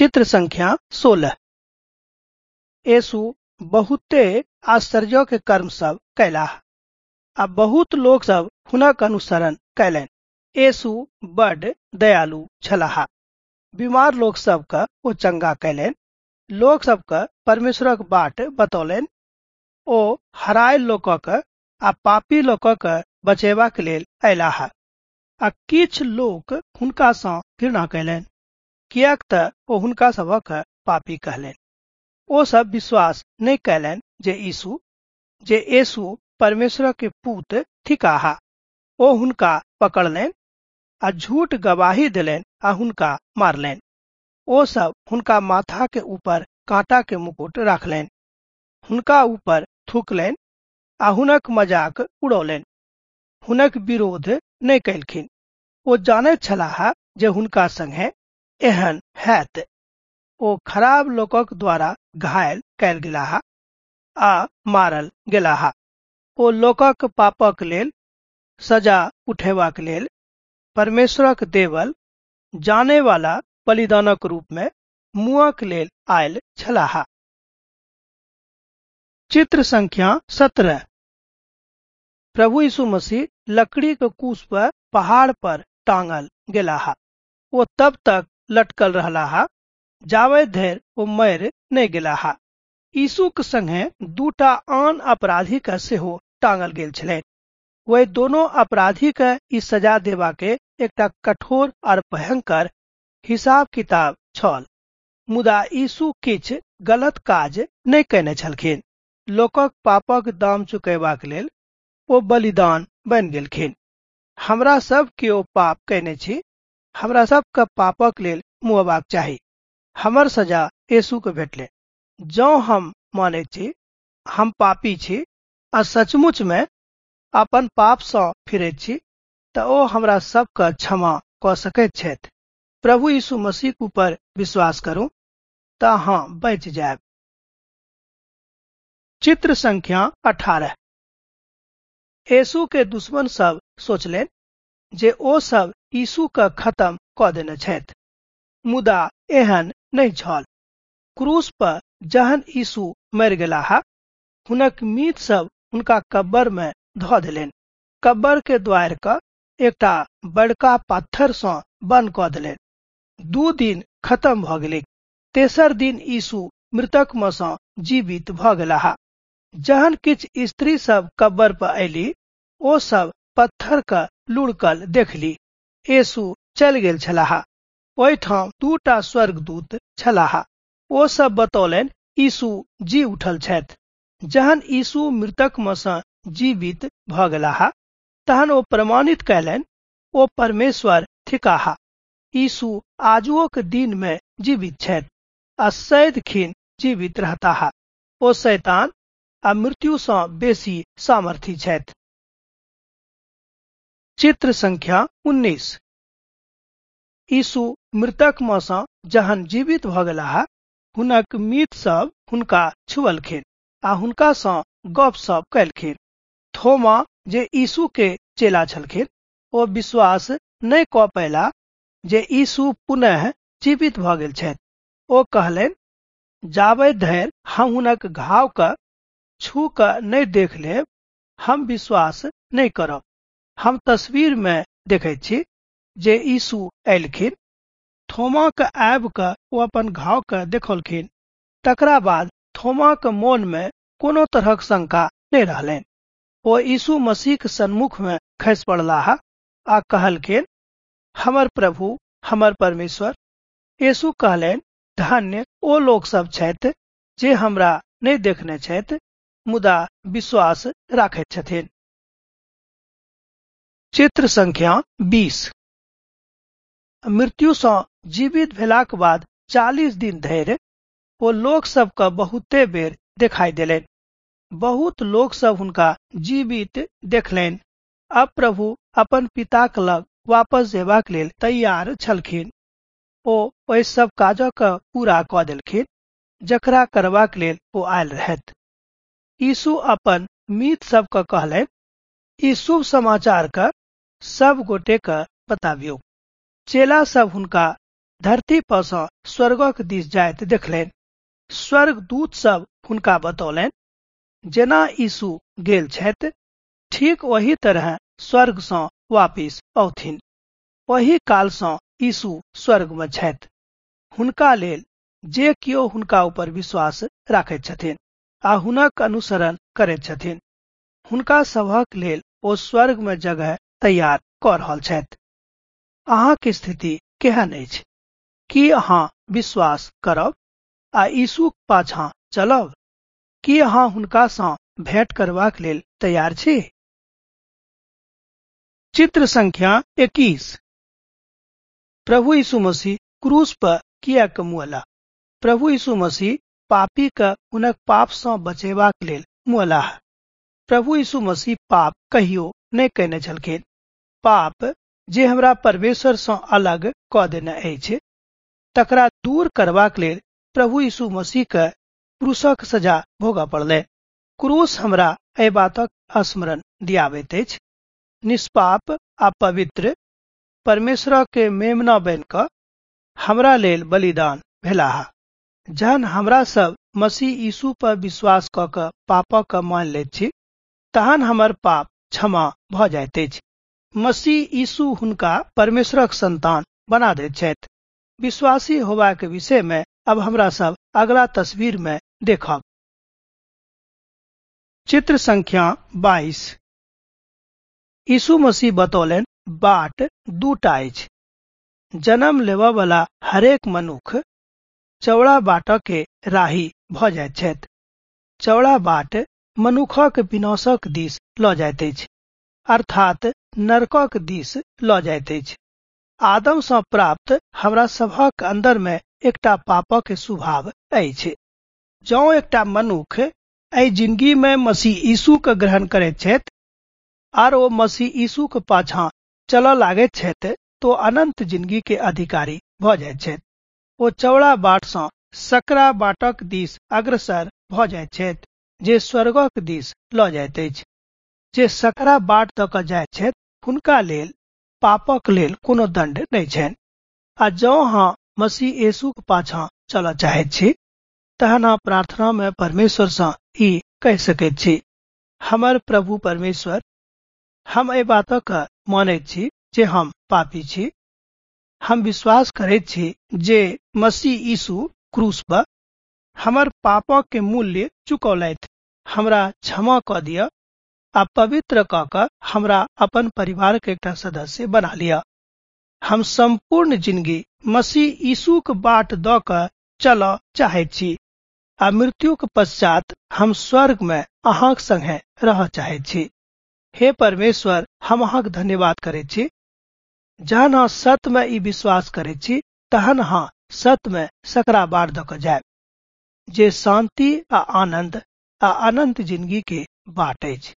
चित्र संख्या सोलह। यीशु बहुते आश्चर्य के कर्म सब कैलाह। आ बहुत लोग सब हुनक अनुसरण कैलनि। यीशु बड दयालु छलाह। बीमार लोग सबके ओ चंगा कैलनि। लोग सबके परमेश्वरक बाट बतौलन। ओ हरायल लोकक आ पापी लोकक बचेबाक लेल अयलाह। आ किछ लोक हुनका सँ घृणा कैलनि। तऽ ओ हुनका सभक पापी कहलनि। ओ सब विश्वास नहीं कैलनि जे यीशु जे यीशु परमेश्वर के पूत थिकाहा ओ हुनका पकड़लनि आ झूठ गवाही देलनि आ हुनका मारलनि। ओ सब हुनका माथा के ऊपर कांटा के मुकुट राखलनि। हुनका ऊपर थूकलनि आ हुनक मज़ाक उड़ौलनि। हुनक विरोध नहीं कैलखिन ओ जानैत छलाह जे हुनका संगे एहन हैत। ओ खराब लोकक द्वारा घायल कैल गेलाह आ मारल गेलाह। ओ लोकक पापक लेल, सजा उठेबाक लेल, परमेश्वरक देवल जाने वाला बलिदानक रूप में मुआक लेल आयल छलाह। चित्र संख्या सत्रह। प्रभु यीशु मसीह लकड़ी के कुश पर पहाड़ पर टांगल गेलाह। ओ तब तक लटकल रहलाह, जावे धरि ओ मरि नहि गेलाह। यीशुक संगे दूटा आन अपराधी के सेहो टांगल गेल छलनि वही दोनों अपराधी के ई सजा देवा के एकटा कठोर और भयंकर हिसाब किताब छल, मुदा यीशु किछ गलत काज नहीं कयने छलखिन। लोकक पापक दाम चुकेबाक लेल ओ बलिदान बनि गेलखिन। हमरा सब ओ पाप कयने छी हमरा सबके पापक लेल मुआबाक चाही। हमर सजा यीशु के भेटले। जँ हम मानै छी, हम पापी छी आ सचमुच में अपन पाप सँ फिरैत छी, तऽ ओ हमरा सबके क्षमा कऽ सकैत छथि। प्रभु यीशु मसीह ऊपर विश्वास करू, तऽ अहाँ बचि जायब। चित्र संख्या अठारह। यीशु के दुश्मन सब सोचलनि जे ओ सब यीशु के खत्म कऽ देने मुदा एहन नहि छल। क्रूस पर जहन यीशु मरि गेलाह हुनक मीत सब हुनका कब्बर में धऽ देलनि। कब्र के द्वार के एकटा बड़का पत्थर सँ बंद कऽ देलनि। दू दिन खत्म भऽ गेलै। तेसर दिन यीशु मृतक में सँ जीवित भऽ गेलाह जहन किछ स्त्री सब कब्बर पर अयली, ओ सब पत्थर के लुढ़कल देखली। यीशु चल गेल छलाह। ओहिठाम दूटा स्वर्गदूत छलाह। ओ सब बतौलनि यीशु जी उठल छथि। जहन यीशु मृतक में सँ जीवित भऽ गेलाह, तहन ओ प्रमाणित कयलनि, ओ परमेश्वर थिकाहा यीशु आजुओ के दिन में जीवित छथि, आ सैद खिन जीवित रहताह। ओ शैतान आ मृत्यु सँ बेसी सामर्थी छथि। चित्र संख्या उन्नीस। यीशु मृतक में जहन जीवित भऽ गेलाह हुनक मीत सब हुनका छुअलखिन, आ हुनका सँ गप सप कयलखिन थोमा जे यीशु के चेला छलखिन, ओ विश्वास नहि कऽ पैला जे यीशु पुनः जीवित भऽ गेल छथि। ओ कहलनि जाबे धरि हम हुनक घाव के छू कऽ नहि देख लेब, हम विश्वास नहि करब। हम तस्वीर में देखैत छी जे यीशु एलखिन थोमा के आबि कऽ ओ अपन घाव के देखलखिन। तकरा बाद थोमा के मोन में कोनो तरहक शंका नहि रहलनि। ओ यीशु मसीह के सन्मुख में खसि पड़लाह आ कहलखिन, हमर प्रभु, हमर परमेश्वर। यीशु कहलनि, धन्य ओ लोक सब छथि जे हमरा नहि देखने छथि, मुदा विश्वास राखैत छथिन। चित्र संख्या बीस। मृत्यु सँ जीवित भेलाक बाद चालीस दिन धरि ओ लोक सबके बहुते बेर देखाई देलनि। बहुत लोक सब हुनका जीवित देखलनि अब प्रभु अपन पिताक लग वापस जेबाक लेल तैयार छलखिन। ओ ओहि सब काजक पूरा कऽ देलखिन, जकरा करबाक लेल ओ आयल रहथि यीशु अपन मीत सबके कहलनि ई शुभ समाचार के सब गोटे के बताबियो चेला सब हुनका धरती पर सँ स्वर्गक दिस जाइत स्वर्ग दूत सब हुनका बतौलनि, जेना यीशु गेल छथि, ठीक वही तरह स्वर्ग सँ वापिस औथिन। ओही काल सँ यीशु स्वर्ग में छथि। हुनका लेल जे कियो हुनका ऊपर विश्वास राखैत छथिन आ हुनक अनुसरण करैत छथिन। हुनका सभक लेल ओ स्वर्ग में जगह तैयार कऽ रहल छथि स्थिति केहन की अहाँ विश्वास करब? आ यीशुक पाछाँ चलब। की अहाँ हुनका सँ भेंट करबाक लेल तैयार छी? चित्र संख्या 21 प्रभु यीशु मसीह क्रूस पर किएक मुअला? प्रभु यीशु मसीह पापी के हुनक पाप सँ बचेबाक लेल मुअलाह। प्रभु यीशु मसीह पाप कहियो नहि कयने छलखिन। पाप जे हमरा परमेश्वर सँ अलग कऽ देने अछि, तकरा दूर करबाक लेल प्रभु यीशु मसीह के क्रूसक सजा भोगऽ पड़लै। क्रूस हमरा एहि बातक स्मरण दियाबैत अछि। निष्पाप आ पवित्र परमेश्वर के मेमना बन कऽ हमरा लेल बलिदान भेलाह, जहन हमरा सब मसीह यीशु पर विश्वास कऽ कऽ पापक मान लैत छी, तहन हमर पाप क्षमा भऽ जाइत अछि। मसीह यीशु हुनका परमेश्वरक संतान बना दैत छथि। विश्वासी होबाक विषय में अब हमरा सब अगला तस्वीर में देखब। चित्र संख्या 22 यीशु मसीह बतौलन, बाट दूटा जन्म लेबऽ वाला हरेक मनुख चौड़ा बाट के राही भऽ जाइत चौड़ा बाट मनुखक विनाशक दिस लऽ जाइत अछि। अर्थात नरकक दिस लऽ जाइत अछि। आदम सँ प्राप्त हमरा सभक अंदर में एकटा पापक स्वभाव अछि। जँ एकटा मनुख एहि ज़िंदगी में मसीह यीशु के ग्रहण करैत छथि, आर ओ मसीह यीशु के पाछाँ चलऽ लागैत छथि तो अनंत ज़िंदगी के अधिकारी भऽ जाइत छथि। ओ चौड़ा बाट सँ सकरा बाटक दिस अग्रसर भऽ जाइत छथि, जे स्वर्गक दिस लऽ जाइत अछि। जे सकरा बाट दऽ जाइत छथि, हुनका लेल पापक लेल कोनो दंड नहि छनि। आ जँ अहाँ मसीह यीशु के पाछाँ चलऽ चाहैत छी, तहन अहाँ प्रार्थना में परमेश्वर सँ ई कहि सकैत छी, हमर प्रभु परमेश्वर, हम एहि बातक मानैत छी जे हम पापी छी। हम विश्वास करैत छी जे मसीह यीशु क्रूस पर हमर पापक के मूल्य चुकौलथि। हमरा क्षमा कऽ दिअ। आ पवित्र कऽ हमरा अपन परिवार के एकटा सदस्य बना लिअ हम संपूर्ण ज़िंदगी मसीह यीशु के बाट दऽ कऽ चलऽ चाहैत छी, आ मृत्यु के पश्चात हम स्वर्ग में अहाँक संगे रहऽ चाहैत छी। हे परमेश्वर, हम अहाँक धन्यवाद करैत छी। जहन सत्य में ई विश्वास करैत छी, तहन सत्य में सकरा बार दऽ कऽ जे शांति आ आनंद आ अनंत ज़िंदगी के बाट अछि।